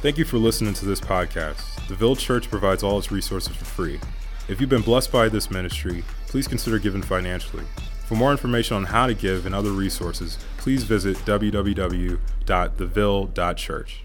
Thank you for listening to this podcast. The Village Church provides all its resources for free. If you've been blessed by this ministry, please consider giving financially. For more information on how to give and other resources, please visit www.theville.church.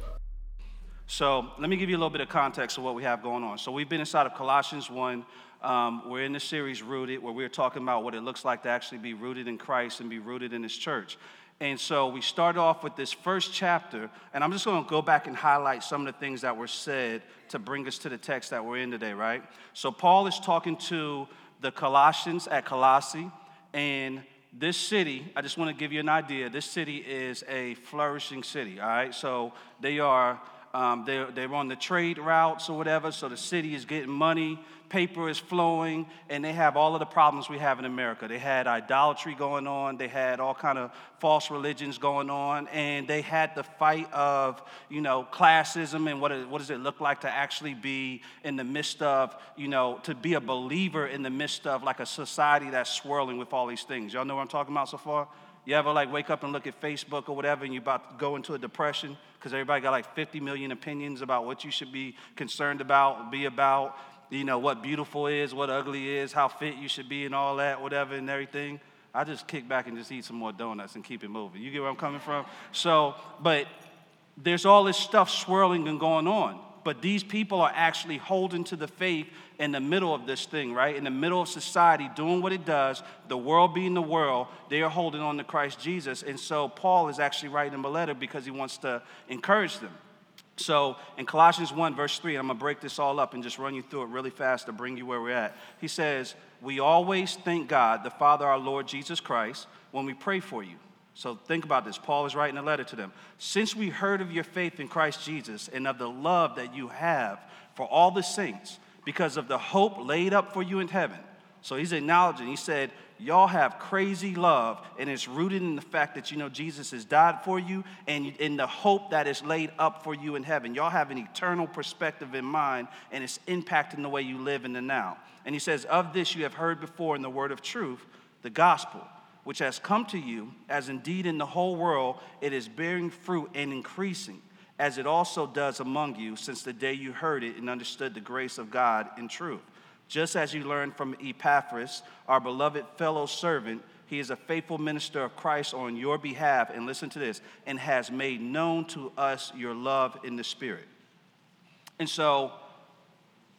So let me give you a little bit of context of what we have going on. So we've been inside of Colossians 1. Um, we're in the series Rooted, where we're talking about what it looks like to actually be rooted in Christ and be rooted in His church. And so we start off with this first chapter, and I'm just going to go back and highlight some of the things that were said to bring us to the text that we're in today, right? So Paul is talking to the Colossians at Colossae, and this city, I just want to give you an idea. This city is a flourishing city, all right? So they are um, they're, they're on the trade routes or whatever, so the city is getting money, paper is flowing, and they have all of the problems we have in America. They had idolatry going on, they had all kind of false religions going on, and they had the fight of, you know, classism and what, what does it look like to actually be in the midst of, you know, to be a believer in the midst of like a society that's swirling with all these things. Y'all know what I'm talking about so far? You ever like wake up and look at Facebook or whatever and you're about to go into a depression because everybody got like 50 million opinions about what you should be concerned about, be about, you know, what beautiful is, what ugly is, how fit you should be and all that, whatever and everything. I just kick back and just eat some more donuts and keep it moving. You get where I'm coming from? So, but there's all this stuff swirling and going on but these people are actually holding to the faith in the middle of this thing, right? In the middle of society, doing what it does, the world being the world, they are holding on to Christ Jesus. And so Paul is actually writing them a letter because he wants to encourage them. So in Colossians 1, verse 3, I'm going to break this all up and just run you through it really fast to bring you where we're at. He says, We always thank God, the Father, our Lord Jesus Christ, when we pray for you so think about this. Paul is writing a letter to them. Since we heard of your faith in Christ Jesus and of the love that you have for all the saints, because of the hope laid up for you in heaven. So he's acknowledging, he said, Y'all have crazy love, and it's rooted in the fact that you know Jesus has died for you and in the hope that is laid up for you in heaven. Y'all have an eternal perspective in mind, and it's impacting the way you live in the now. And he says, Of this you have heard before in the word of truth, the gospel which has come to you, as indeed in the whole world it is bearing fruit and increasing, as it also does among you since the day you heard it and understood the grace of God in truth. Just as you learned from Epaphras, our beloved fellow servant, he is a faithful minister of Christ on your behalf, and listen to this, and has made known to us your love in the Spirit. And so,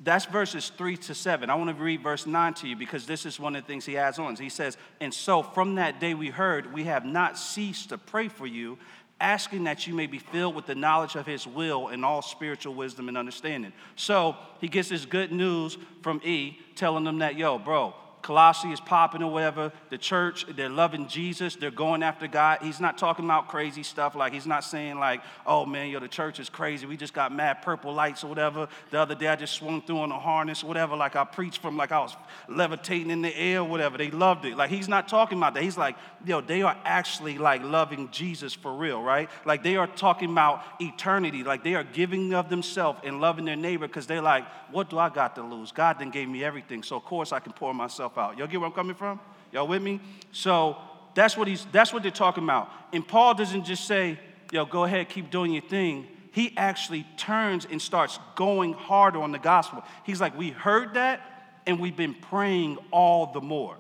that's verses 3 to 7. I want to read verse 9 to you because this is one of the things he adds on. He says, And so from that day we heard, we have not ceased to pray for you, asking that you may be filled with the knowledge of his will and all spiritual wisdom and understanding. So he gets this good news from E, telling them that, yo, bro, Colossae is popping or whatever. The church, they're loving Jesus. They're going after God. He's not talking about crazy stuff. Like, he's not saying, like, oh man, yo, the church is crazy. We just got mad purple lights or whatever. The other day I just swung through on a harness or whatever. Like, I preached from, like, I was levitating in the air or whatever. They loved it. Like, he's not talking about that. He's like, yo, they are actually, like, loving Jesus for real, right? Like, they are talking about eternity. Like, they are giving of themselves and loving their neighbor because they're like, what do I got to lose? God then gave me everything. So, of course, I can pour myself out. Y'all get where I'm coming from? Y'all with me? So that's what he's that's what they're talking about. And Paul doesn't just say, yo, go ahead, keep doing your thing. He actually turns and starts going harder on the gospel. He's like, we heard that, and we've been praying all the more.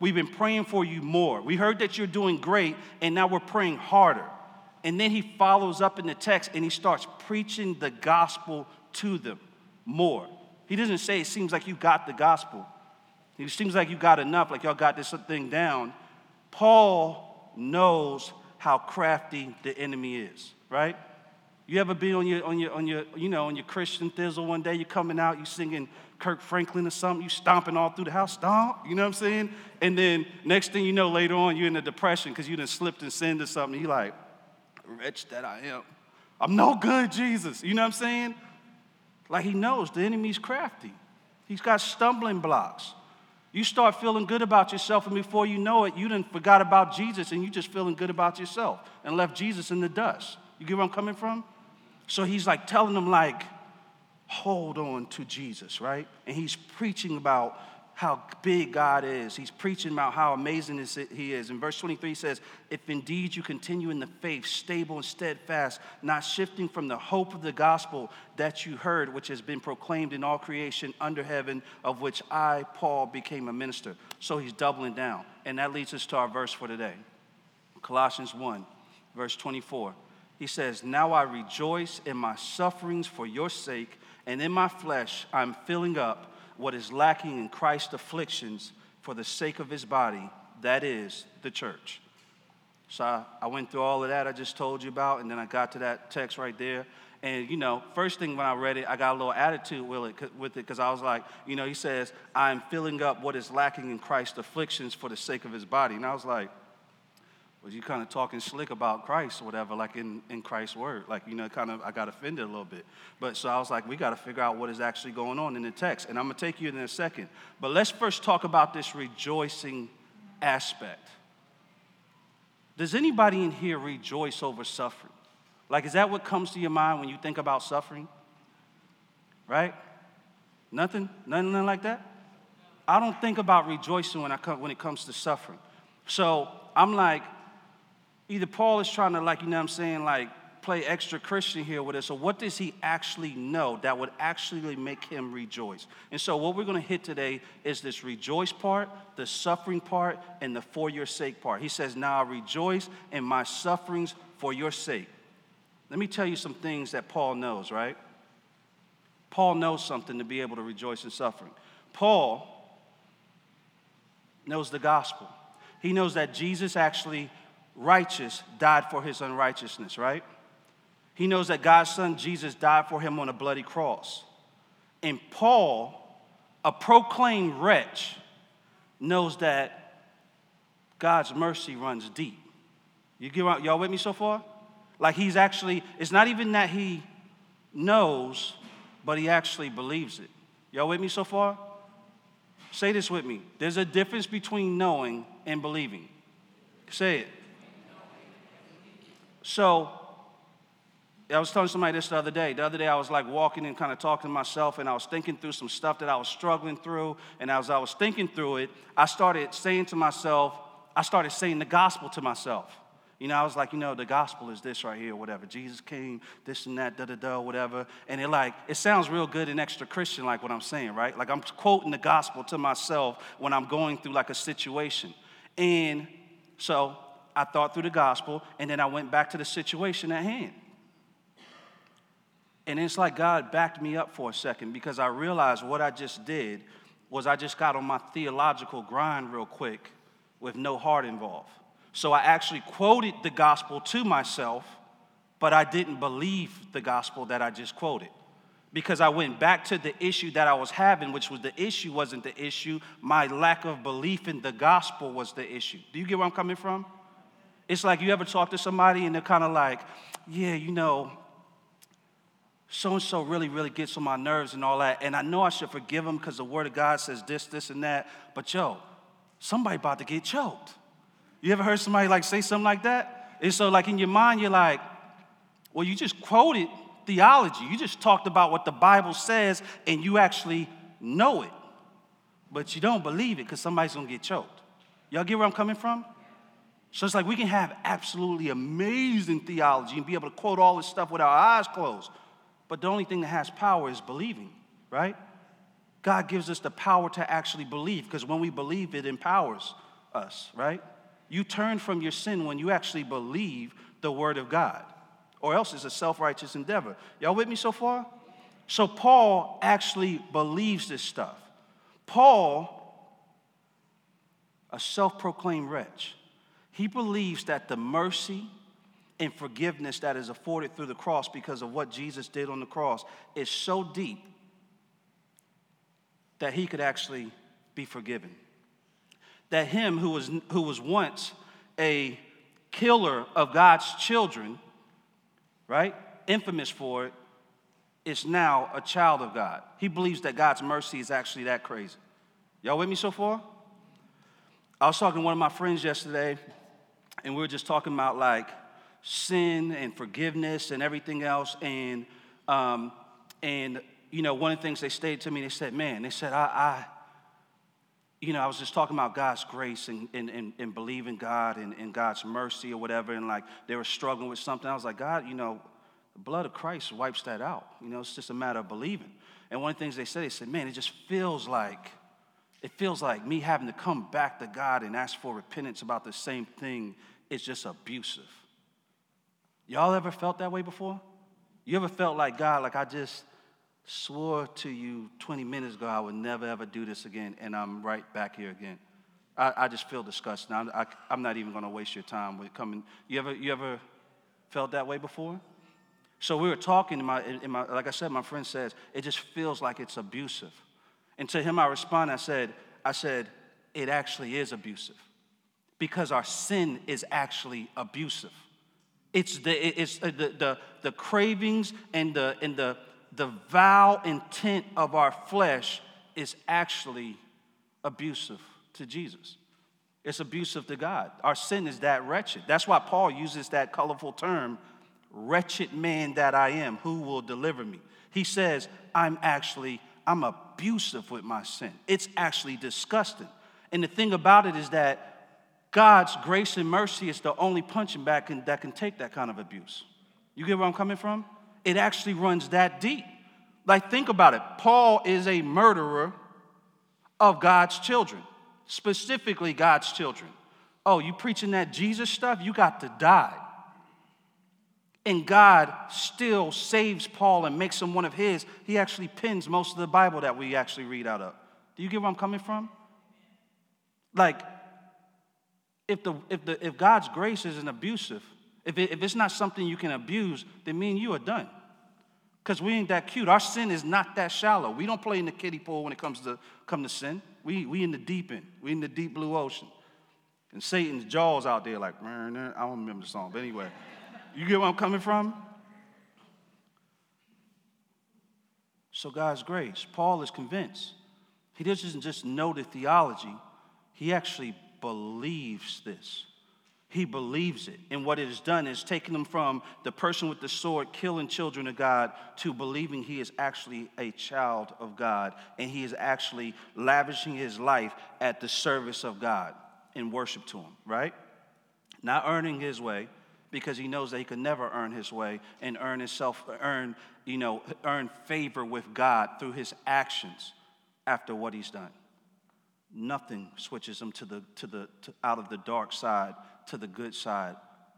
We've been praying for you more. We heard that you're doing great, and now we're praying harder. And then he follows up in the text and he starts preaching the gospel to them more. He doesn't say it seems like you got the gospel. It seems like you got enough, like y'all got this thing down. Paul knows how crafty the enemy is, right? You ever be on your on your on your you know on your Christian thizzle one day? You're coming out, you singing Kirk Franklin or something, you stomping all through the house, stomp. You know what I'm saying? And then next thing you know, later on, you're in a depression because you done slipped and sinned or something. You're like, wretch that I am. I'm no good, Jesus. You know what I'm saying? Like he knows the enemy's crafty. He's got stumbling blocks. You start feeling good about yourself, and before you know it, you done forgot about Jesus and you just feeling good about yourself and left Jesus in the dust. You get where I'm coming from? So he's like telling them, like, hold on to Jesus, right? And he's preaching about how big God is. He's preaching about how amazing He is. In verse 23, he says, If indeed you continue in the faith, stable and steadfast, not shifting from the hope of the gospel that you heard, which has been proclaimed in all creation under heaven, of which I, Paul, became a minister. So he's doubling down. And that leads us to our verse for today Colossians 1, verse 24. He says, Now I rejoice in my sufferings for your sake, and in my flesh I'm filling up what is lacking in Christ's afflictions for the sake of his body, that is the church. So I, I, went through all of that I just told you about, and then I got to that text right there. And, you know, first thing when I read it, I got a little attitude with it because I was like, you know, he says, I'm filling up what is lacking in Christ's afflictions for the sake of his body. And I was like, was you kind of talking slick about Christ or whatever, like in, in Christ's word. Like, you know, kind of, I got offended a little bit. But so I was like, we got to figure out what is actually going on in the text. And I'm going to take you in a second. But let's first talk about this rejoicing aspect. Does anybody in here rejoice over suffering? Like, is that what comes to your mind when you think about suffering? Right? Nothing? Nothing, nothing like that? I don't think about rejoicing when, I come, when it comes to suffering. So I'm like, either Paul is trying to, like, you know what I'm saying, like, play extra Christian here with us. So, what does he actually know that would actually make him rejoice? And so, what we're going to hit today is this rejoice part, the suffering part, and the for your sake part. He says, Now I rejoice in my sufferings for your sake. Let me tell you some things that Paul knows, right? Paul knows something to be able to rejoice in suffering. Paul knows the gospel. He knows that Jesus actually righteous died for his unrighteousness, right? He knows that God's son Jesus died for him on a bloody cross. And Paul, a proclaimed wretch, knows that God's mercy runs deep. You get y'all with me so far? Like he's actually, it's not even that he knows, but he actually believes it. Y'all with me so far? Say this with me. There's a difference between knowing and believing. Say it. So, I was telling somebody this the other day. The other day, I was like walking and kind of talking to myself, and I was thinking through some stuff that I was struggling through. And as I was thinking through it, I started saying to myself, I started saying the gospel to myself. You know, I was like, you know, the gospel is this right here, whatever. Jesus came, this and that, da da da, whatever. And it like, it sounds real good and extra Christian, like what I'm saying, right? Like I'm quoting the gospel to myself when I'm going through like a situation. And so I thought through the gospel, and then I went back to the situation at hand. And it's like God backed me up for a second because I realized what I just did was I just got on my theological grind real quick with no heart involved. So I actually quoted the gospel to myself, but I didn't believe the gospel that I just quoted because I went back to the issue that I was having, which was the issue wasn't the issue. My lack of belief in the gospel was the issue. Do you get where I'm coming from? It's like you ever talk to somebody and they're kind of like, yeah, you know, so and so really, really gets on my nerves and all that. And I know I should forgive them because the word of God says this, this, and that. But yo, somebody about to get choked. You ever heard somebody like say something like that? And so, like in your mind, you're like, well, you just quoted theology. You just talked about what the Bible says and you actually know it. But you don't believe it because somebody's gonna get choked. Y'all get where I'm coming from? So it's like we can have absolutely amazing theology and be able to quote all this stuff with our eyes closed. But the only thing that has power is believing, right? God gives us the power to actually believe because when we believe, it empowers us, right? You turn from your sin when you actually believe the word of God, or else it's a self righteous endeavor. Y'all with me so far? So Paul actually believes this stuff. Paul, a self proclaimed wretch, he believes that the mercy and forgiveness that is afforded through the cross because of what Jesus did on the cross is so deep that he could actually be forgiven. That him who was, who was once a killer of God's children, right, infamous for it, is now a child of God. He believes that God's mercy is actually that crazy. Y'all with me so far? I was talking to one of my friends yesterday, and we were just talking about like sin and forgiveness and everything else. And um, and you know, one of the things they stated to me, they said, "Man," they said, "I, I you know, I was just talking about God's grace and, and, and, and believing God and, and God's mercy or whatever, and like they were struggling with something. I was like, God, you know, the blood of Christ wipes that out. You know, it's just a matter of believing. And one of the things they said, they said, man, it just feels like, it feels like me having to come back to God and ask for repentance about the same thing is just abusive. Y'all ever felt that way before? You ever felt like God, like I just swore to you 20 minutes ago I would never ever do this again, and I'm right back here again? I, I just feel disgusted. I'm, I, am not even going to waste your time with coming. You ever, you ever felt that way before? So we were talking, in my, in my, like I said, my friend says, it just feels like it's abusive. And to him, I respond, I said, I said, it actually is abusive because our sin is actually abusive. It's the, it's uh, the, the, the cravings and, the, and the, the vow intent of our flesh is actually abusive to Jesus. It's abusive to God. Our sin is that wretched. That's why Paul uses that colorful term, wretched man that I am, who will deliver me? He says, I'm actually, I'm abusive with my sin. It's actually disgusting. And the thing about it is that God's grace and mercy is the only punching bag can, that can take that kind of abuse. You get where I'm coming from? It actually runs that deep. Like, think about it. Paul is a murderer of God's children, specifically God's children. Oh, you preaching that Jesus stuff? You got to die. And God still saves Paul and makes him one of his. He actually pins most of the Bible that we actually read out of. Do you get where I'm coming from? Like, if, the, if, the, if God's grace isn't abusive, if, it, if it's not something you can abuse, then me and you are done. Because we ain't that cute. Our sin is not that shallow. We don't play in the kiddie pool when it comes to come to sin. We, we in the deep end. We in the deep blue ocean. And Satan's jaws out there like, I don't remember the song, but anyway. You get where I'm coming from? So God's grace. Paul is convinced. He doesn't just know the theology, he actually believes this. He believes it. And what it has done is taken him from the person with the sword killing children of God to believing he is actually a child of God and he is actually lavishing his life at the service of God in worship to him, right? Not earning his way because he knows that he could never earn his way and earn himself earn, you know, earn favor with God through his actions after what he's done nothing switches him to the, to the, to, out of the dark side to the good side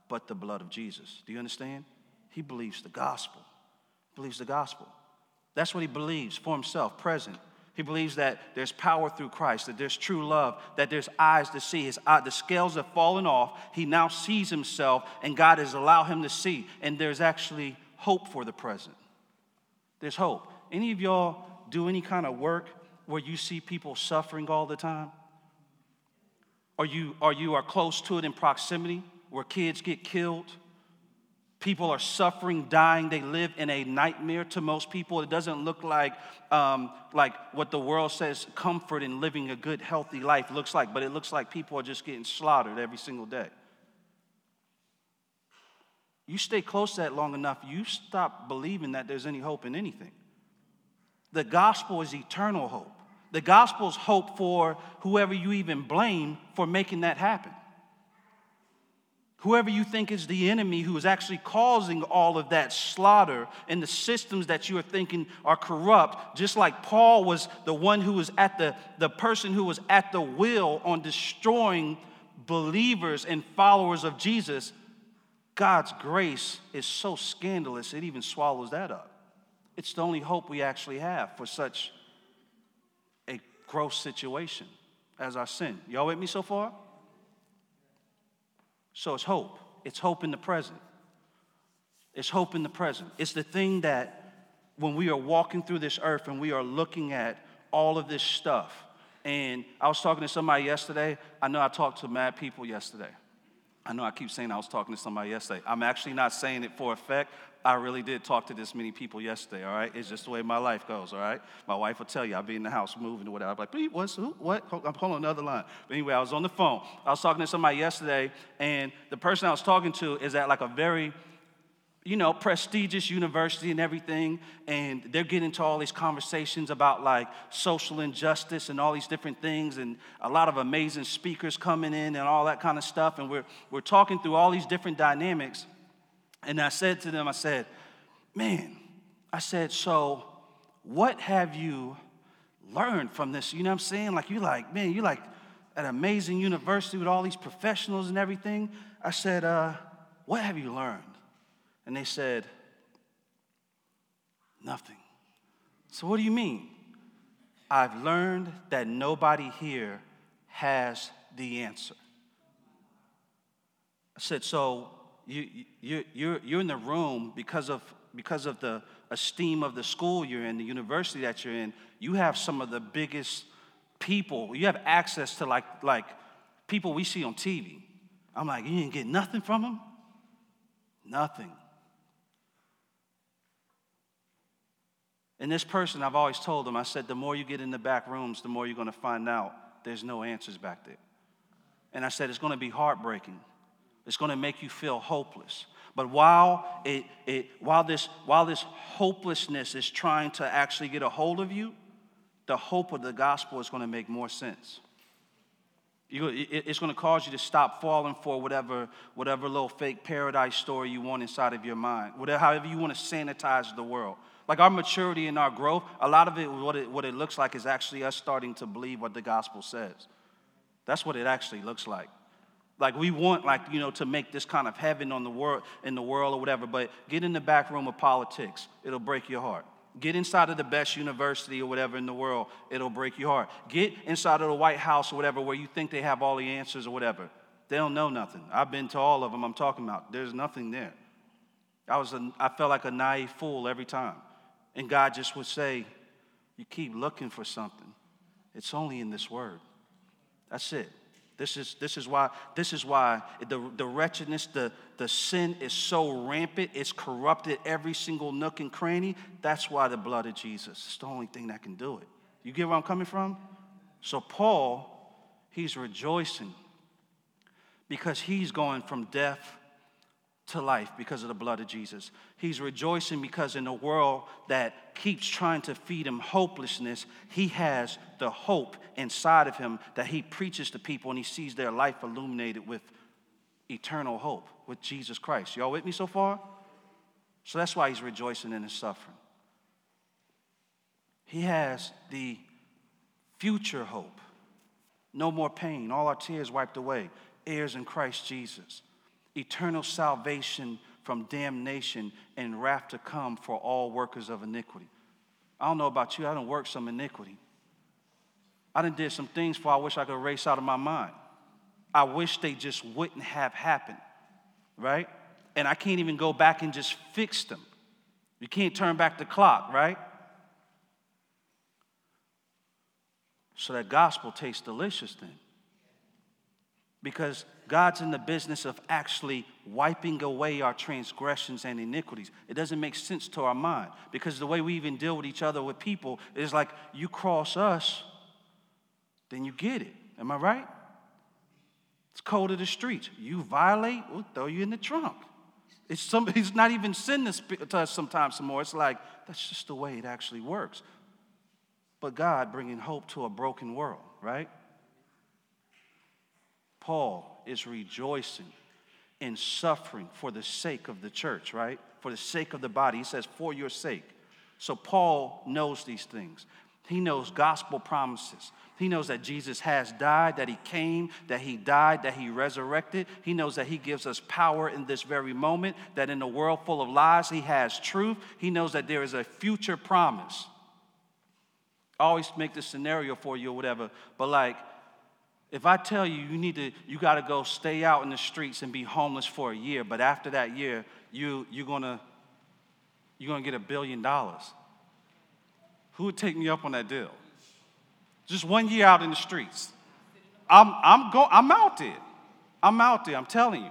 but the blood of Jesus. Do you understand? He believes the gospel. believes the gospel. That's what he believes for himself, present. He believes that there's power through Christ, that there's true love, that there's eyes to see. His eye, the scales have fallen off. He now sees himself, and God has allowed him to see. And there's actually hope for the present. There's hope. Any of y'all do any kind of work where you see people suffering all the time? Or you, or you are close to it in proximity where kids get killed? People are suffering, dying. They live in a nightmare to most people. It doesn't look like, um, like what the world says comfort in living a good, healthy life looks like, but it looks like people are just getting slaughtered every single day. You stay close to that long enough, you stop believing that there's any hope in anything. The gospel is eternal hope. The gospel is hope for whoever you even blame for making that happen. Whoever you think is the enemy who is actually causing all of that slaughter and the systems that you are thinking are corrupt, just like Paul was the one who was at the, the person who was at the will on destroying believers and followers of Jesus, God's grace is so scandalous, it even swallows that up. It's the only hope we actually have for such a gross situation as our sin. Y'all with me so far? So it's hope. It's hope in the present. It's hope in the present. It's the thing that when we are walking through this earth and we are looking at all of this stuff, and I was talking to somebody yesterday. I know I talked to mad people yesterday. I know I keep saying I was talking to somebody yesterday. I'm actually not saying it for effect. I really did talk to this many people yesterday, all right? It's just the way my life goes, all right? My wife will tell you, I'll be in the house moving or whatever. I'm like, what's, who, what? I'm pulling another line. But anyway, I was on the phone. I was talking to somebody yesterday, and the person I was talking to is at like a very, you know, prestigious university and everything, and they're getting into all these conversations about like social injustice and all these different things, and a lot of amazing speakers coming in and all that kind of stuff. And we're, we're talking through all these different dynamics. And I said to them, I said, Man, I said, so what have you learned from this? You know what I'm saying? Like, you're like, man, you're like at an amazing university with all these professionals and everything. I said, uh, what have you learned? And they said, Nothing. So, what do you mean? I've learned that nobody here has the answer. I said, So you, you, you're, you're in the room because of, because of the esteem of the school you're in, the university that you're in. You have some of the biggest people. You have access to like, like people we see on TV. I'm like, you didn't get nothing from them? Nothing. And this person, I've always told them, I said, the more you get in the back rooms, the more you're going to find out there's no answers back there. And I said, it's going to be heartbreaking. It's going to make you feel hopeless. But while, it, it, while, this, while this hopelessness is trying to actually get a hold of you, the hope of the gospel is going to make more sense. You, it's going to cause you to stop falling for whatever, whatever little fake paradise story you want inside of your mind, whatever, however you want to sanitize the world. Like our maturity and our growth, a lot of it what, it, what it looks like is actually us starting to believe what the gospel says. That's what it actually looks like. Like we want, like, you know, to make this kind of heaven on the world in the world or whatever, but get in the back room of politics, it'll break your heart. Get inside of the best university or whatever in the world, it'll break your heart. Get inside of the White House or whatever where you think they have all the answers or whatever. They don't know nothing. I've been to all of them I'm talking about. There's nothing there. I, was a, I felt like a naive fool every time. And God just would say, You keep looking for something. It's only in this word. That's it. This is, this is why, this is why the, the wretchedness, the, the sin is so rampant, it's corrupted every single nook and cranny. That's why the blood of Jesus is the only thing that can do it. You get where I'm coming from? So, Paul, he's rejoicing because he's going from death to life because of the blood of Jesus. He's rejoicing because in a world that keeps trying to feed him hopelessness, he has the hope inside of him that he preaches to people and he sees their life illuminated with eternal hope with Jesus Christ. Y'all with me so far? So that's why he's rejoicing in his suffering. He has the future hope. No more pain, all our tears wiped away, heirs in Christ Jesus eternal salvation from damnation and wrath to come for all workers of iniquity. I don't know about you, I don't work some iniquity. I done did some things for I wish I could erase out of my mind. I wish they just wouldn't have happened, right? And I can't even go back and just fix them. You can't turn back the clock, right? So that gospel tastes delicious then because God's in the business of actually wiping away our transgressions and iniquities. It doesn't make sense to our mind because the way we even deal with each other with people is like you cross us, then you get it. Am I right? It's code of the streets. You violate, we'll throw you in the trunk. It's, some, it's not even sin to us sometimes some more. It's like, that's just the way it actually works. But God bringing hope to a broken world, right? Paul is rejoicing in suffering for the sake of the church, right? For the sake of the body. He says, for your sake. So Paul knows these things. He knows gospel promises. He knows that Jesus has died, that he came, that he died, that he resurrected. He knows that he gives us power in this very moment, that in a world full of lies, he has truth. He knows that there is a future promise. I always make this scenario for you or whatever, but like, if I tell you you need to, you got to go stay out in the streets and be homeless for a year, but after that year, you you're gonna you're gonna get a billion dollars. Who would take me up on that deal? Just one year out in the streets. I'm I'm go I'm out there. I'm out there. I'm telling you.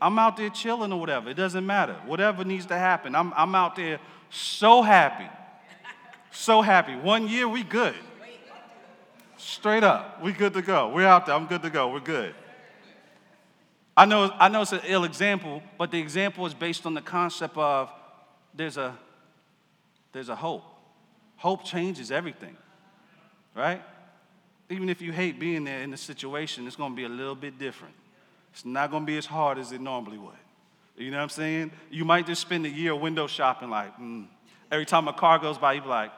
I'm out there chilling or whatever. It doesn't matter. Whatever needs to happen. I'm I'm out there so happy. So happy. One year we good. Straight up. We good to go. We're out there. I'm good to go. We're good. I know, I know it's an ill example, but the example is based on the concept of there's a, there's a hope. Hope changes everything, right? Even if you hate being there in the situation, it's going to be a little bit different. It's not going to be as hard as it normally would. You know what I'm saying? You might just spend a year window shopping, like, mm. every time a car goes by, you be like,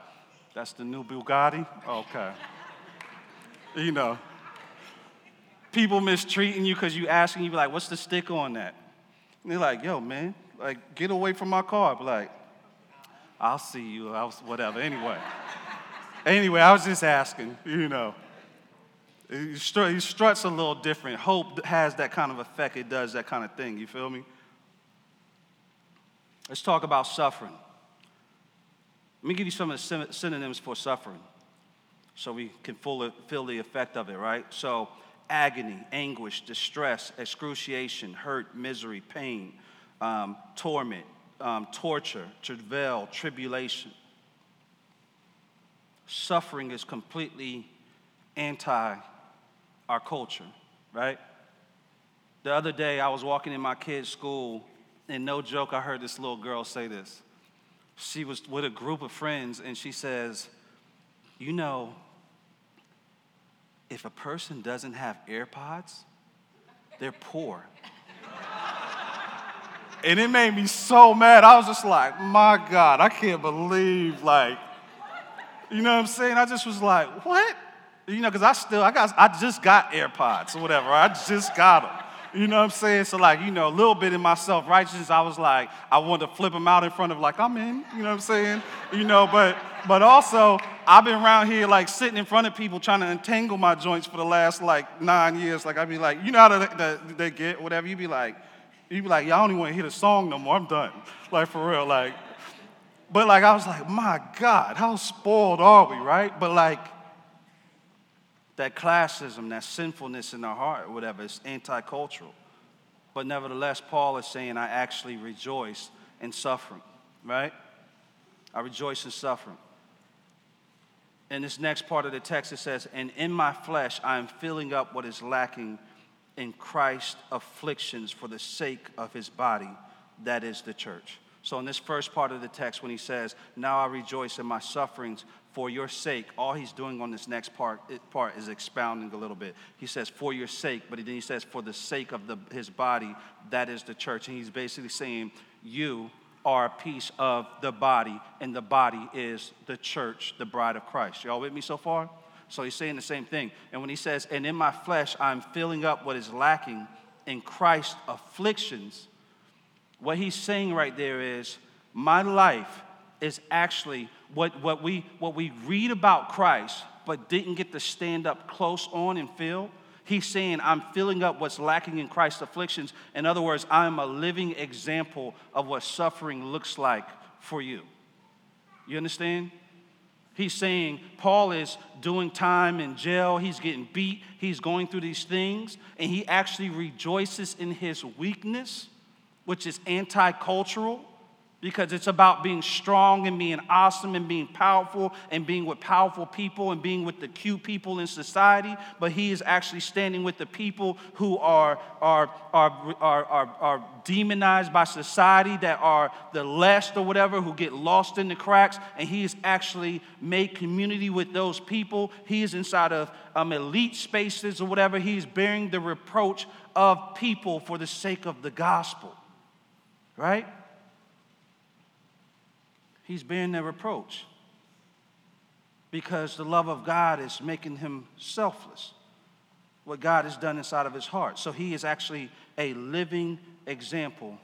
that's the new Bugatti? Okay. You know, people mistreating you because you asking, you be like, what's the stick on that? And they're like, yo, man, like, get away from my car. But like, I'll see you, I'll, whatever. Anyway. anyway, I was just asking, you know. He struts a little different. Hope has that kind of effect. It does that kind of thing. You feel me? Let's talk about suffering. Let me give you some of the synonyms for suffering so we can fully feel the effect of it, right? So, agony, anguish, distress, excruciation, hurt, misery, pain, um, torment, um, torture, travail, tribulation. Suffering is completely anti our culture, right? The other day, I was walking in my kid's school, and no joke, I heard this little girl say this. She was with a group of friends, and she says, You know, if a person doesn't have AirPods, they're poor. and it made me so mad. I was just like, My God, I can't believe, like, you know what I'm saying? I just was like, What? You know, because I still, I got, I just got AirPods or whatever. I just got them. You know what I'm saying? So, like, you know, a little bit in my self righteousness, I was like, I wanted to flip them out in front of, like, I'm in. You know what I'm saying? You know, but, but also, I've been around here, like, sitting in front of people trying to entangle my joints for the last, like, nine years. Like, I'd be like, you know how they, they get, whatever. You'd be like, you'd be like, y'all don't even want to hear the song no more. I'm done. Like, for real. Like, but, like, I was like, my God, how spoiled are we, right? But, like, that classism, that sinfulness in our heart, whatever, it's anti cultural. But nevertheless, Paul is saying, I actually rejoice in suffering, right? I rejoice in suffering. In this next part of the text, it says, And in my flesh I am filling up what is lacking in Christ's afflictions for the sake of his body, that is the church. So, in this first part of the text, when he says, Now I rejoice in my sufferings for your sake, all he's doing on this next part, part is expounding a little bit. He says, for your sake, but then he says, for the sake of the, his body, that is the church. And he's basically saying, you are a piece of the body, and the body is the church, the bride of Christ. Y'all with me so far? So he's saying the same thing. And when he says, and in my flesh, I'm filling up what is lacking in Christ's afflictions, what he's saying right there is, my life is actually what, what, we, what we read about Christ, but didn't get to stand up close on and feel. He's saying, I'm filling up what's lacking in Christ's afflictions. In other words, I'm a living example of what suffering looks like for you. You understand? He's saying Paul is doing time in jail, he's getting beat, he's going through these things, and he actually rejoices in his weakness, which is anti cultural because it's about being strong and being awesome and being powerful and being with powerful people and being with the cute people in society. But he is actually standing with the people who are, are, are, are, are, are demonized by society, that are the less or whatever, who get lost in the cracks. And he is actually made community with those people. He is inside of um, elite spaces or whatever. He's bearing the reproach of people for the sake of the gospel. Right? he's bearing their reproach because the love of God is making him selfless. What God has done inside of his heart. So he is actually a living example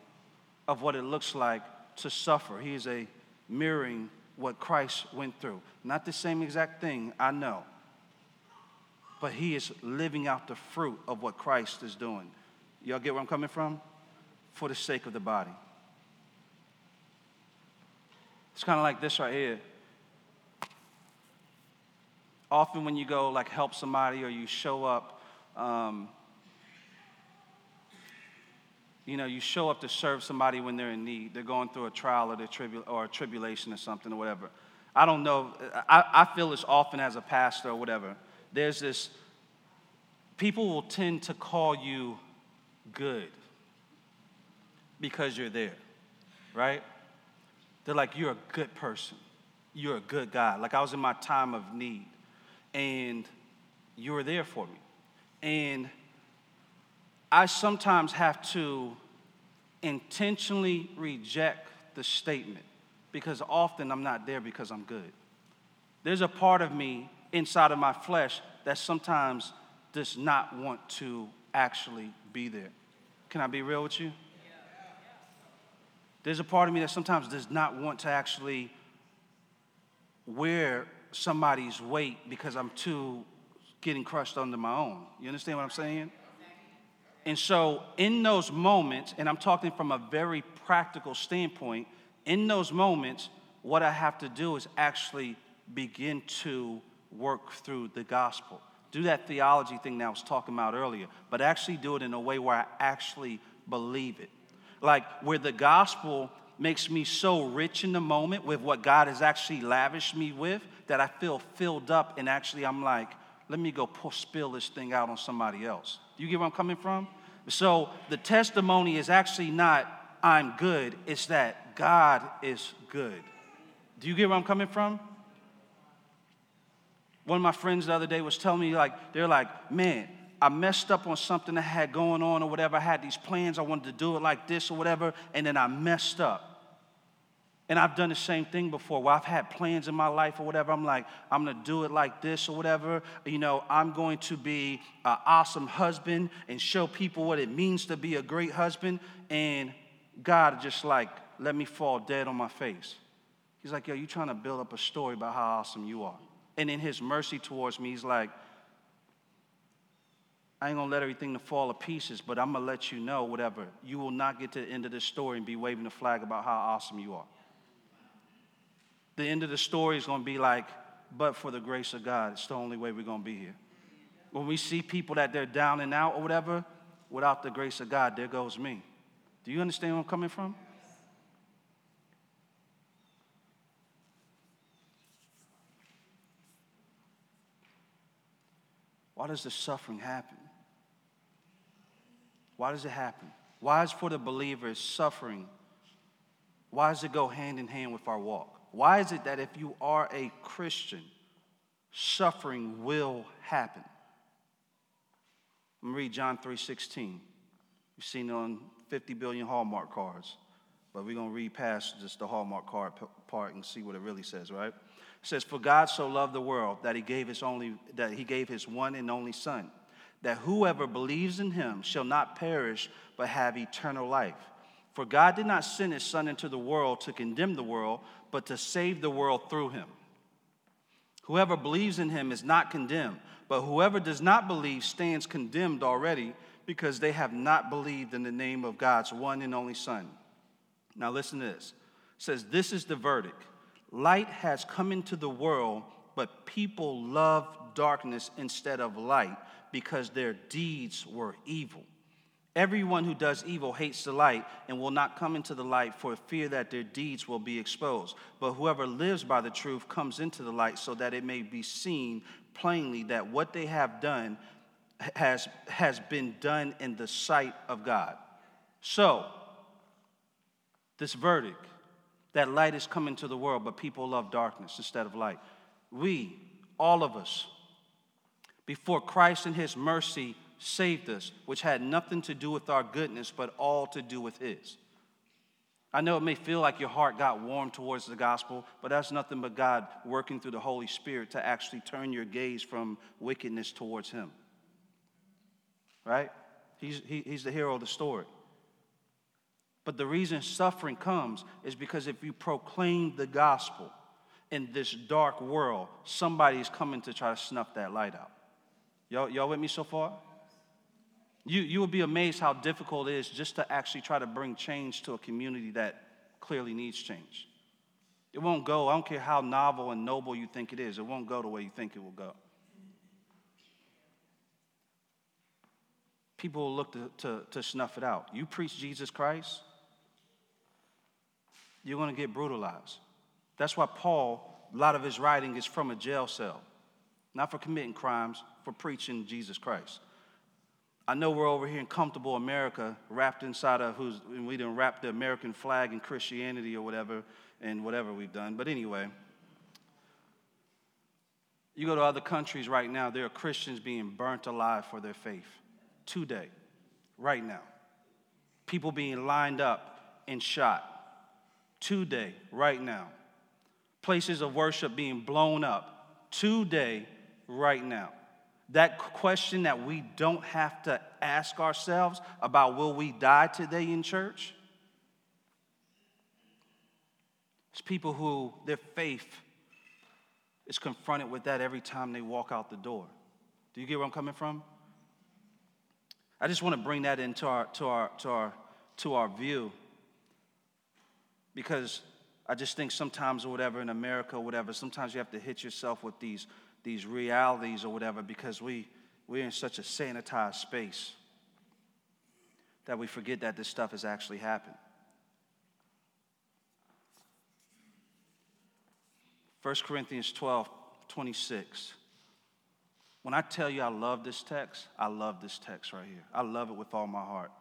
of what it looks like to suffer. He is a mirroring what Christ went through. Not the same exact thing, I know. But he is living out the fruit of what Christ is doing. Y'all get where I'm coming from? For the sake of the body. It's kind of like this right here. Often, when you go like help somebody or you show up, um, you know, you show up to serve somebody when they're in need. They're going through a trial or, tribu- or a tribulation or something or whatever. I don't know. I, I feel this often as a pastor or whatever. There's this, people will tend to call you good because you're there, right? They're like, you're a good person. You're a good guy. Like I was in my time of need and you were there for me. And I sometimes have to intentionally reject the statement because often I'm not there because I'm good. There's a part of me inside of my flesh that sometimes does not want to actually be there. Can I be real with you? There's a part of me that sometimes does not want to actually wear somebody's weight because I'm too getting crushed under my own. You understand what I'm saying? And so, in those moments, and I'm talking from a very practical standpoint, in those moments, what I have to do is actually begin to work through the gospel. Do that theology thing that I was talking about earlier, but actually do it in a way where I actually believe it. Like where the gospel makes me so rich in the moment with what God has actually lavished me with that I feel filled up and actually I'm like, let me go spill this thing out on somebody else. Do you get where I'm coming from? So the testimony is actually not I'm good, it's that God is good. Do you get where I'm coming from? One of my friends the other day was telling me, like, they're like, man, I messed up on something I had going on or whatever. I had these plans, I wanted to do it like this or whatever, and then I messed up. And I've done the same thing before where I've had plans in my life or whatever. I'm like, I'm gonna do it like this or whatever. You know, I'm going to be an awesome husband and show people what it means to be a great husband. And God just like, let me fall dead on my face. He's like, yo, you're trying to build up a story about how awesome you are. And in his mercy towards me, he's like, I ain't gonna let everything to fall to pieces, but I'm gonna let you know whatever. You will not get to the end of this story and be waving the flag about how awesome you are. The end of the story is gonna be like, but for the grace of God, it's the only way we're gonna be here. When we see people that they're down and out or whatever, without the grace of God, there goes me. Do you understand where I'm coming from? Why does the suffering happen? Why does it happen? Why is for the believers suffering? Why does it go hand in hand with our walk? Why is it that if you are a Christian, suffering will happen? I'm gonna read John 3:16. You've seen it on 50 billion Hallmark cards, but we're gonna read past just the Hallmark card part and see what it really says, right? It says, For God so loved the world that he gave his only that he gave his one and only son that whoever believes in him shall not perish but have eternal life. For God did not send his Son into the world to condemn the world, but to save the world through him. Whoever believes in him is not condemned, but whoever does not believe stands condemned already because they have not believed in the name of God's one and only Son. Now, listen to this. It says, This is the verdict light has come into the world, but people love darkness instead of light because their deeds were evil. Everyone who does evil hates the light and will not come into the light for fear that their deeds will be exposed. But whoever lives by the truth comes into the light so that it may be seen plainly that what they have done has, has been done in the sight of God. So, this verdict that light is coming to the world, but people love darkness instead of light. We, all of us, before Christ and His mercy saved us, which had nothing to do with our goodness, but all to do with His. I know it may feel like your heart got warm towards the gospel, but that's nothing but God working through the Holy Spirit to actually turn your gaze from wickedness towards Him. Right? He's, he, he's the hero of the story. But the reason suffering comes is because if you proclaim the gospel in this dark world, somebody's coming to try to snuff that light out. Y'all, y'all with me so far? You, you will be amazed how difficult it is just to actually try to bring change to a community that clearly needs change. It won't go, I don't care how novel and noble you think it is, it won't go the way you think it will go. People will look to, to, to snuff it out. You preach Jesus Christ, you're going to get brutalized. That's why Paul, a lot of his writing is from a jail cell, not for committing crimes, for preaching Jesus Christ. I know we're over here in comfortable America, wrapped inside of who's, and we didn't wrap the American flag in Christianity or whatever, and whatever we've done. But anyway, you go to other countries right now, there are Christians being burnt alive for their faith today, right now. People being lined up and shot today, right now. Places of worship being blown up today, right now. That question that we don't have to ask ourselves about will we die today in church? It's people who their faith is confronted with that every time they walk out the door. Do you get where I'm coming from? I just want to bring that into our to our to our to our view because I just think sometimes or whatever in America or whatever, sometimes you have to hit yourself with these these realities or whatever because we we're in such a sanitized space that we forget that this stuff has actually happened. 1 Corinthians 12, 26. When I tell you I love this text, I love this text right here. I love it with all my heart.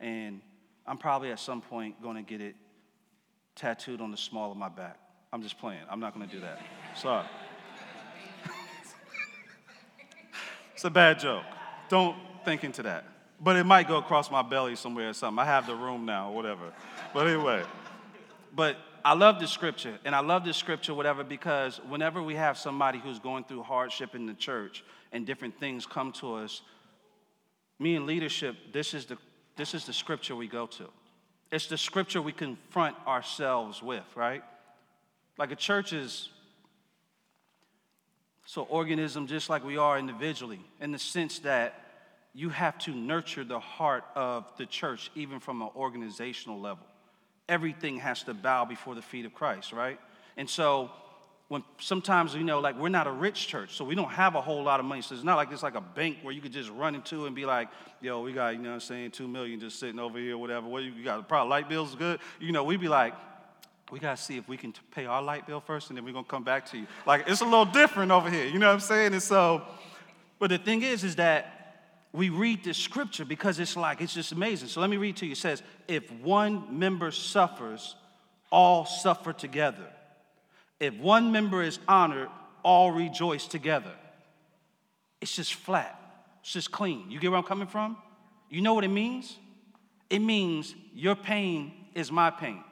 And I'm probably at some point going to get it tattooed on the small of my back. I'm just playing. I'm not going to do that. Sorry. It's a bad joke. Don't think into that. But it might go across my belly somewhere or something. I have the room now or whatever. But anyway. But I love this scripture, and I love this scripture, whatever, because whenever we have somebody who's going through hardship in the church and different things come to us, me and leadership, this is the, this is the scripture we go to. It's the scripture we confront ourselves with, right? Like a church is so organism just like we are individually, in the sense that you have to nurture the heart of the church, even from an organizational level. Everything has to bow before the feet of Christ, right? And so when sometimes you know like we're not a rich church so we don't have a whole lot of money. So it's not like it's like a bank where you could just run into and be like yo we got you know what i'm saying two million just sitting over here whatever. What you got probably light bills good? You know we'd be like we got to see if we can pay our light bill first and then we're going to come back to you like it's a little different over here you know what i'm saying and so but the thing is is that we read this scripture because it's like, it's just amazing. So let me read to you. It says, If one member suffers, all suffer together. If one member is honored, all rejoice together. It's just flat, it's just clean. You get where I'm coming from? You know what it means? It means your pain is my pain.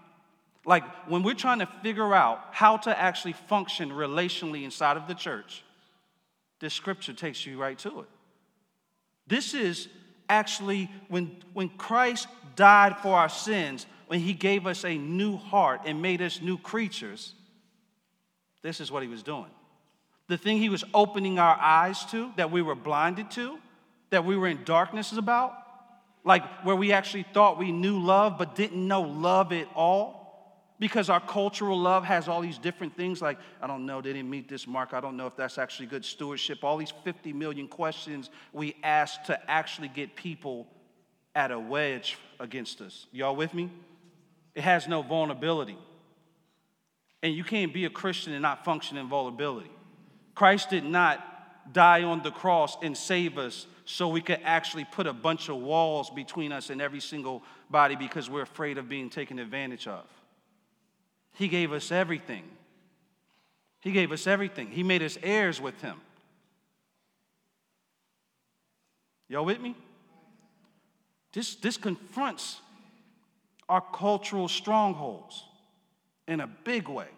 Like when we're trying to figure out how to actually function relationally inside of the church, this scripture takes you right to it. This is actually when, when Christ died for our sins, when he gave us a new heart and made us new creatures, this is what he was doing. The thing he was opening our eyes to, that we were blinded to, that we were in darkness about, like where we actually thought we knew love but didn't know love at all because our cultural love has all these different things like i don't know they didn't meet this mark i don't know if that's actually good stewardship. All these 50 million questions we ask to actually get people at a wedge against us. Y'all with me? It has no vulnerability. And you can't be a christian and not function in vulnerability. Christ did not die on the cross and save us so we could actually put a bunch of walls between us and every single body because we're afraid of being taken advantage of he gave us everything. He gave us everything. He made us heirs with Him. Y'all with me? This, this confronts our cultural strongholds in a big way.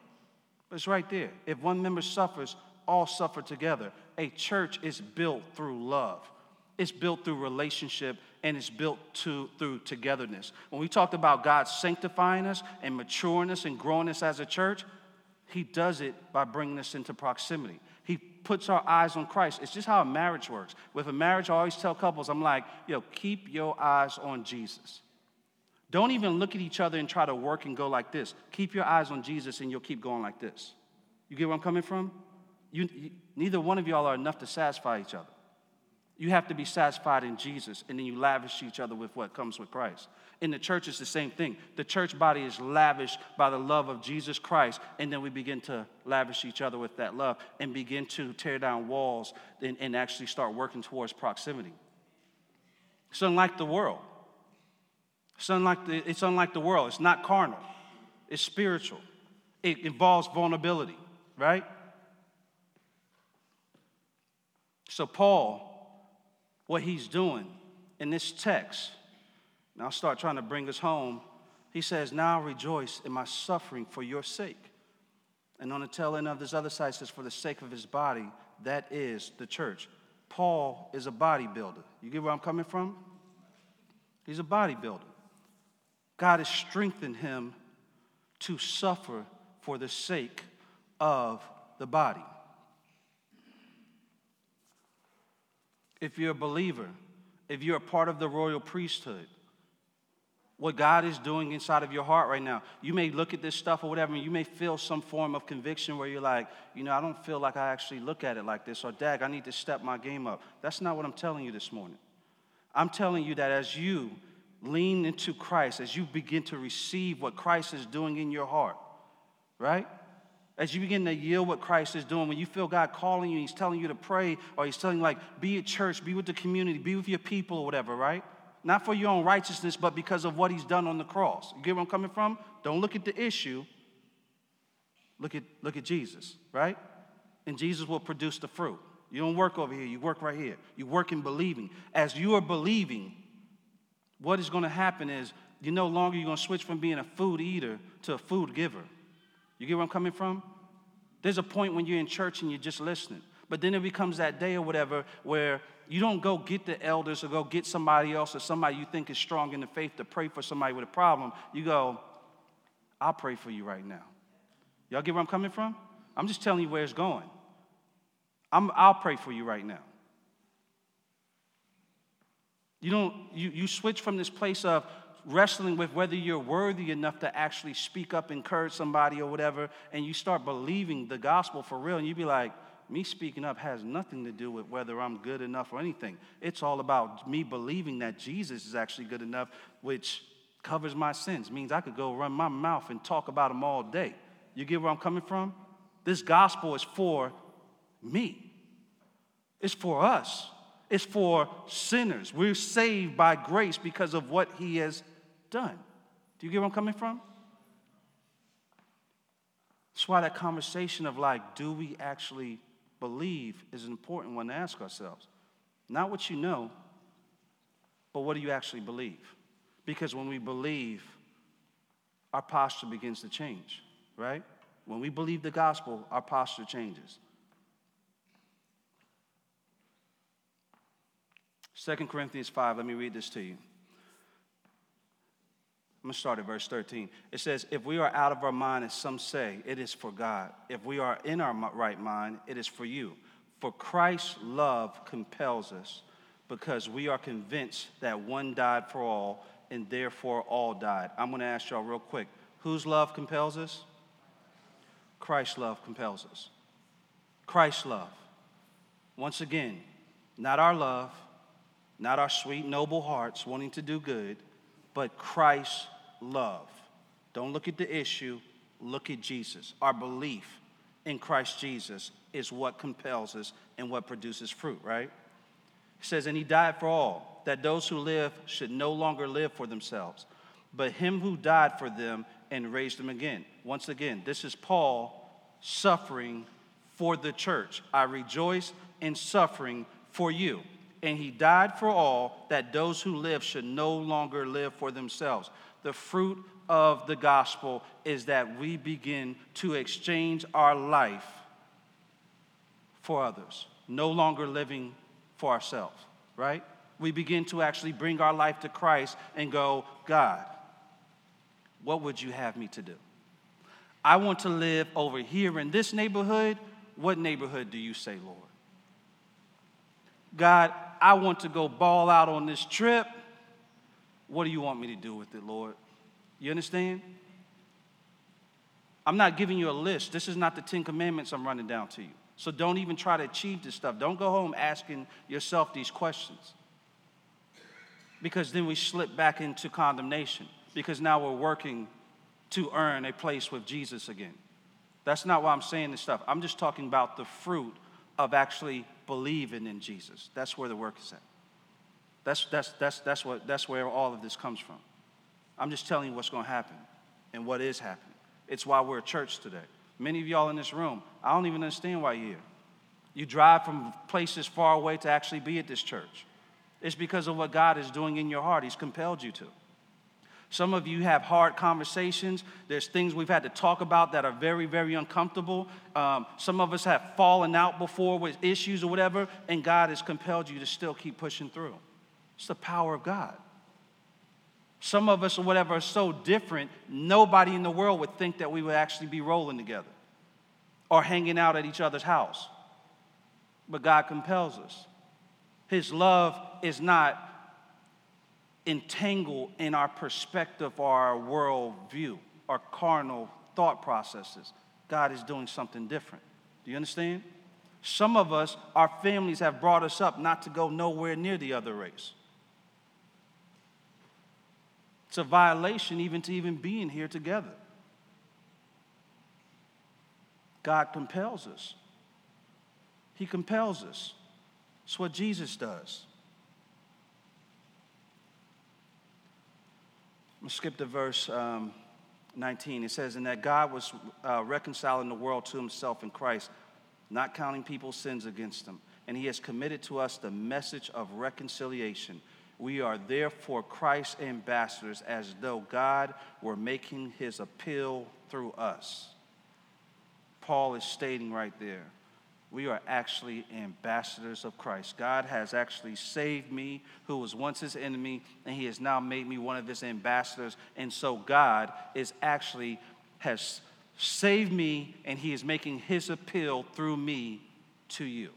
But it's right there. If one member suffers, all suffer together. A church is built through love, it's built through relationship and it's built to, through togetherness. When we talked about God sanctifying us and maturing us and growing us as a church, He does it by bringing us into proximity. He puts our eyes on Christ. It's just how a marriage works. With a marriage, I always tell couples, I'm like, yo, keep your eyes on Jesus. Don't even look at each other and try to work and go like this. Keep your eyes on Jesus and you'll keep going like this. You get where I'm coming from? You, you, neither one of y'all are enough to satisfy each other. You have to be satisfied in Jesus, and then you lavish each other with what comes with Christ. In the church, it's the same thing. The church body is lavished by the love of Jesus Christ, and then we begin to lavish each other with that love and begin to tear down walls and, and actually start working towards proximity. It's unlike the world. It's unlike the, it's unlike the world. It's not carnal, it's spiritual. It involves vulnerability, right? So, Paul, what he's doing in this text, now I'll start trying to bring us home. He says, Now rejoice in my suffering for your sake. And on the tail end of this other side says, For the sake of his body, that is the church. Paul is a bodybuilder. You get where I'm coming from? He's a bodybuilder. God has strengthened him to suffer for the sake of the body. If you're a believer, if you're a part of the royal priesthood, what God is doing inside of your heart right now. You may look at this stuff or whatever, and you may feel some form of conviction where you're like, you know, I don't feel like I actually look at it like this, or dag, I need to step my game up. That's not what I'm telling you this morning. I'm telling you that as you lean into Christ, as you begin to receive what Christ is doing in your heart, right? As you begin to yield what Christ is doing, when you feel God calling you, He's telling you to pray, or He's telling you, like, be at church, be with the community, be with your people, or whatever, right? Not for your own righteousness, but because of what He's done on the cross. You get where I'm coming from? Don't look at the issue, look at, look at Jesus, right? And Jesus will produce the fruit. You don't work over here, you work right here. You work in believing. As you are believing, what is going to happen is you're no longer you're going to switch from being a food eater to a food giver. You get where I'm coming from? There's a point when you're in church and you're just listening. But then it becomes that day or whatever where you don't go get the elders or go get somebody else or somebody you think is strong in the faith to pray for somebody with a problem. You go, I'll pray for you right now. Y'all get where I'm coming from? I'm just telling you where it's going. I'm, I'll pray for you right now. You don't, you, you switch from this place of wrestling with whether you're worthy enough to actually speak up, encourage somebody or whatever, and you start believing the gospel for real, and you be like, me speaking up has nothing to do with whether I'm good enough or anything. It's all about me believing that Jesus is actually good enough, which covers my sins, means I could go run my mouth and talk about them all day. You get where I'm coming from? This gospel is for me, it's for us. It's for sinners. We're saved by grace because of what he has done. Do you get where I'm coming from? That's why that conversation of like, do we actually believe is an important one to ask ourselves. Not what you know, but what do you actually believe? Because when we believe, our posture begins to change, right? When we believe the gospel, our posture changes. 2 Corinthians 5, let me read this to you. I'm going to start at verse 13. It says, If we are out of our mind, as some say, it is for God. If we are in our right mind, it is for you. For Christ's love compels us, because we are convinced that one died for all, and therefore all died. I'm going to ask y'all real quick whose love compels us? Christ's love compels us. Christ's love. Once again, not our love, not our sweet, noble hearts wanting to do good, but Christ's love. Don't look at the issue, look at Jesus. Our belief in Christ Jesus is what compels us and what produces fruit, right? He says, And he died for all, that those who live should no longer live for themselves, but him who died for them and raised them again. Once again, this is Paul suffering for the church. I rejoice in suffering for you and he died for all that those who live should no longer live for themselves. The fruit of the gospel is that we begin to exchange our life for others, no longer living for ourselves, right? We begin to actually bring our life to Christ and go, God, what would you have me to do? I want to live over here in this neighborhood. What neighborhood do you say, Lord? God, I want to go ball out on this trip. What do you want me to do with it, Lord? You understand? I'm not giving you a list. This is not the Ten Commandments I'm running down to you. So don't even try to achieve this stuff. Don't go home asking yourself these questions. Because then we slip back into condemnation. Because now we're working to earn a place with Jesus again. That's not why I'm saying this stuff. I'm just talking about the fruit of actually believing in Jesus. That's where the work is at. That's, that's, that's, that's, what, that's where all of this comes from. I'm just telling you what's going to happen and what is happening. It's why we're a church today. Many of y'all in this room, I don't even understand why you're here. You drive from places far away to actually be at this church. It's because of what God is doing in your heart. He's compelled you to. Some of you have hard conversations. There's things we've had to talk about that are very, very uncomfortable. Um, some of us have fallen out before with issues or whatever, and God has compelled you to still keep pushing through. It's the power of God. Some of us or whatever are so different, nobody in the world would think that we would actually be rolling together or hanging out at each other's house. But God compels us. His love is not entangled in our perspective or our world view, our carnal thought processes. God is doing something different. Do you understand? Some of us, our families have brought us up not to go nowhere near the other race. It's a violation even to even being here together. God compels us. He compels us. It's what Jesus does. I'm going to skip to verse um, 19. It says, And that God was uh, reconciling the world to himself in Christ, not counting people's sins against them. And he has committed to us the message of reconciliation. We are therefore Christ's ambassadors, as though God were making his appeal through us. Paul is stating right there we are actually ambassadors of Christ. God has actually saved me, who was once his enemy, and he has now made me one of his ambassadors. And so God is actually has saved me, and he is making his appeal through me to you.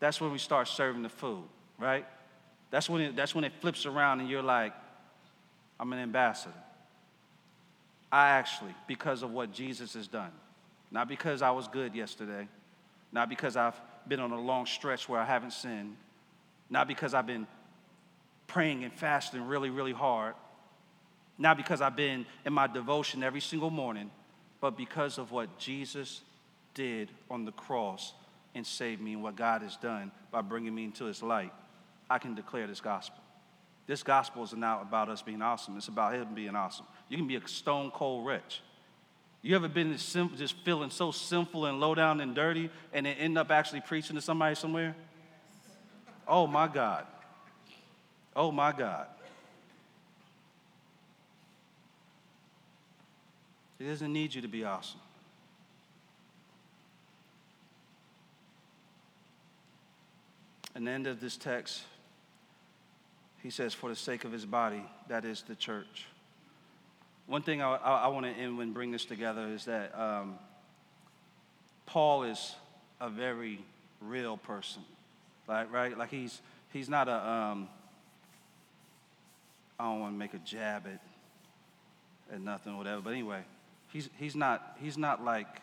That's when we start serving the food, right? That's when it, that's when it flips around and you're like, I'm an ambassador. I actually, because of what Jesus has done. Not because I was good yesterday, not because I've been on a long stretch where I haven't sinned, not because I've been praying and fasting really, really hard, not because I've been in my devotion every single morning, but because of what Jesus did on the cross and saved me and what God has done by bringing me into his light, I can declare this gospel. This gospel is not about us being awesome, it's about him being awesome. You can be a stone cold wretch. You ever been just feeling so sinful and low down and dirty and then end up actually preaching to somebody somewhere? Oh my God. Oh my God. He doesn't need you to be awesome. And the end of this text, he says, for the sake of his body, that is the church. One thing I, I, I want to end and bring this together is that um, Paul is a very real person, like right? Like he's he's not a. Um, I don't want to make a jab at at nothing or whatever, but anyway, he's he's not he's not like.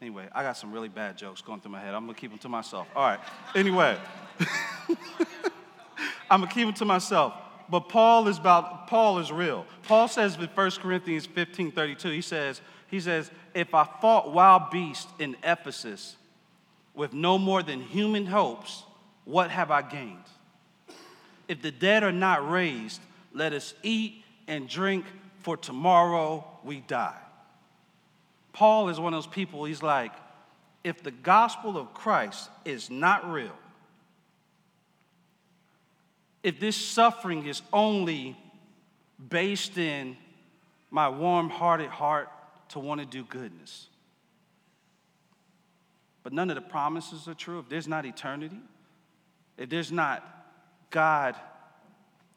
Anyway, I got some really bad jokes going through my head. I'm gonna keep them to myself. All right. Anyway, I'm gonna keep it to myself but Paul is about Paul is real. Paul says in 1 Corinthians 15 32, he says, he says, if I fought wild beasts in Ephesus with no more than human hopes, what have I gained? If the dead are not raised, let us eat and drink, for tomorrow we die. Paul is one of those people, he's like, if the gospel of Christ is not real, if this suffering is only based in my warm hearted heart to want to do goodness. But none of the promises are true. If there's not eternity, if there's not God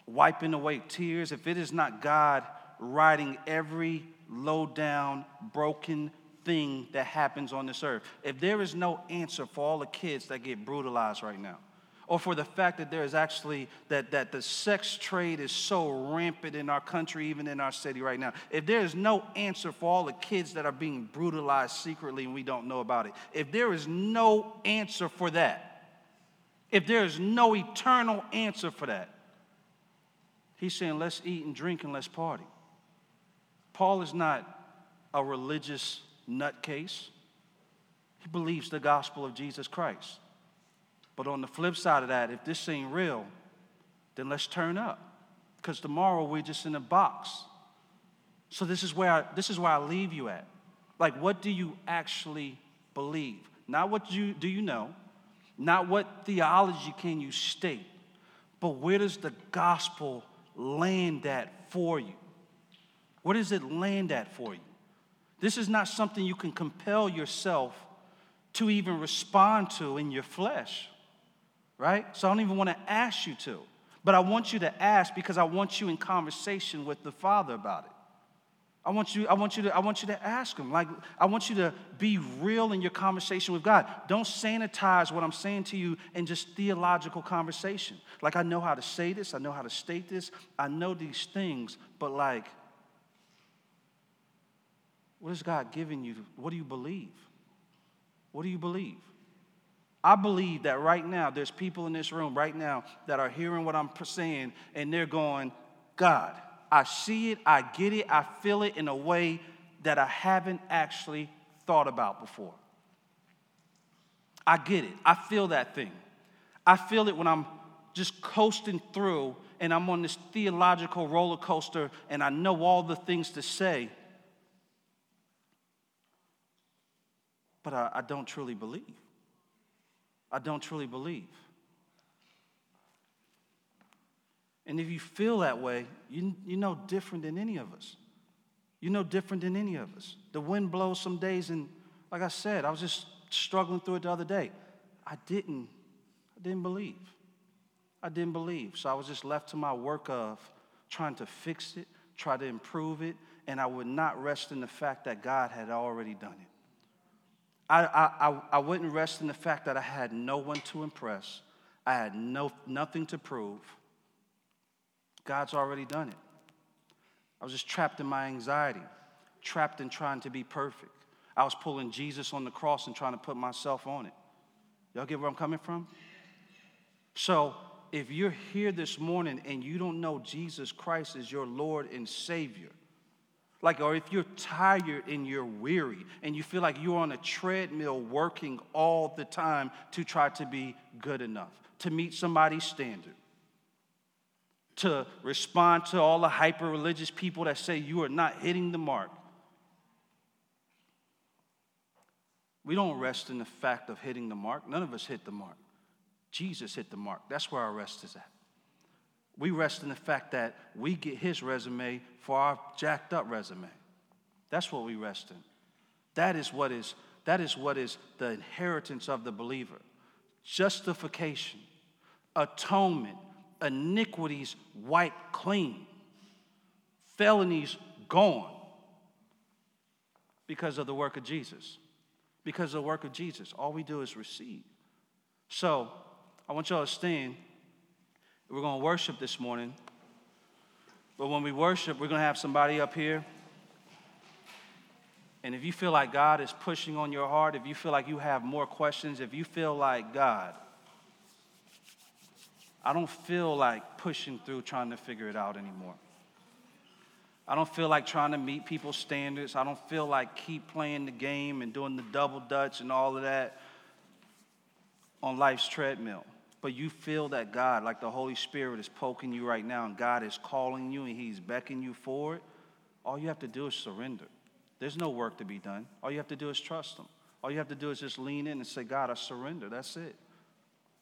wiping away tears, if it is not God writing every low down, broken thing that happens on this earth, if there is no answer for all the kids that get brutalized right now, or for the fact that there is actually that, that the sex trade is so rampant in our country even in our city right now. If there is no answer for all the kids that are being brutalized secretly and we don't know about it if there is no answer for that if there is no eternal answer for that he's saying let's eat and drink and let's party. Paul is not a religious nutcase. He believes the gospel of jesus christ But on the flip side of that, if this ain't real, then let's turn up. Because tomorrow we're just in a box. So this is where I, this is where I leave you at. Like, what do you actually believe? Not what you do you know, not what theology can you state, but where does the gospel land at for you? Where does it land at for you? This is not something you can compel yourself to even respond to in your flesh, right? So I don't even want to ask you to, but I want you to ask because I want you in conversation with the Father about it. I want you, I want you to, I want you to ask him. Like, I want you to be real in your conversation with God. Don't sanitize what I'm saying to you in just theological conversation. Like, I know how to say this, I know how to state this, I know these things, but like, what is God giving you? What do you believe? What do you believe? I believe that right now, there's people in this room right now that are hearing what I'm saying and they're going, God, I see it, I get it, I feel it in a way that I haven't actually thought about before. I get it. I feel that thing. I feel it when I'm just coasting through and I'm on this theological roller coaster and I know all the things to say, but I, I don't truly believe. I don't truly believe. And if you feel that way, you, you know different than any of us. You know different than any of us. The wind blows some days, and like I said, I was just struggling through it the other day. I didn't, I didn't believe. I didn't believe. So I was just left to my work of trying to fix it, try to improve it, and I would not rest in the fact that God had already done it. I, I, I wouldn't rest in the fact that I had no one to impress. I had no, nothing to prove. God's already done it. I was just trapped in my anxiety, trapped in trying to be perfect. I was pulling Jesus on the cross and trying to put myself on it. Y'all get where I'm coming from? So, if you're here this morning and you don't know Jesus Christ as your Lord and Savior, like, or if you're tired and you're weary and you feel like you're on a treadmill working all the time to try to be good enough, to meet somebody's standard, to respond to all the hyper religious people that say you are not hitting the mark. We don't rest in the fact of hitting the mark. None of us hit the mark. Jesus hit the mark. That's where our rest is at. We rest in the fact that we get his resume for our jacked up resume. That's what we rest in. That is what is, that is, what is the inheritance of the believer justification, atonement, iniquities wiped clean, felonies gone because of the work of Jesus. Because of the work of Jesus. All we do is receive. So I want y'all to stand. We're going to worship this morning. But when we worship, we're going to have somebody up here. And if you feel like God is pushing on your heart, if you feel like you have more questions, if you feel like God, I don't feel like pushing through trying to figure it out anymore. I don't feel like trying to meet people's standards. I don't feel like keep playing the game and doing the double dutch and all of that on life's treadmill. But you feel that God, like the Holy Spirit, is poking you right now and God is calling you and He's beckoning you forward. All you have to do is surrender. There's no work to be done. All you have to do is trust Him. All you have to do is just lean in and say, God, I surrender. That's it.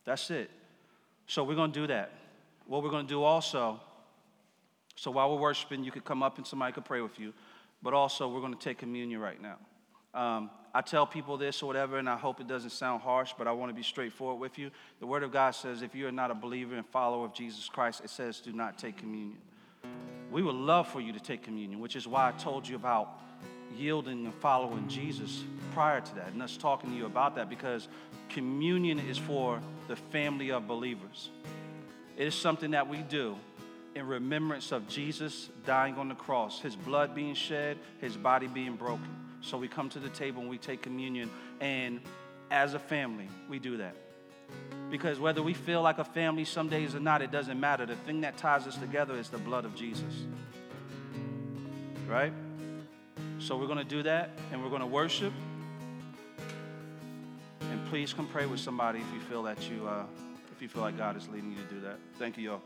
That's it. So we're going to do that. What we're going to do also, so while we're worshiping, you could come up and somebody could pray with you. But also, we're going to take communion right now. Um, I tell people this or whatever, and I hope it doesn't sound harsh, but I want to be straightforward with you. The Word of God says if you are not a believer and follower of Jesus Christ, it says do not take communion. We would love for you to take communion, which is why I told you about yielding and following Jesus prior to that, and us talking to you about that because communion is for the family of believers. It is something that we do in remembrance of Jesus dying on the cross, his blood being shed, his body being broken. So we come to the table and we take communion, and as a family, we do that. Because whether we feel like a family some days or not, it doesn't matter. The thing that ties us together is the blood of Jesus. Right? So we're going to do that, and we're going to worship And please come pray with somebody if you feel that you, uh, if you feel like God is leading you to do that. Thank you, y'all.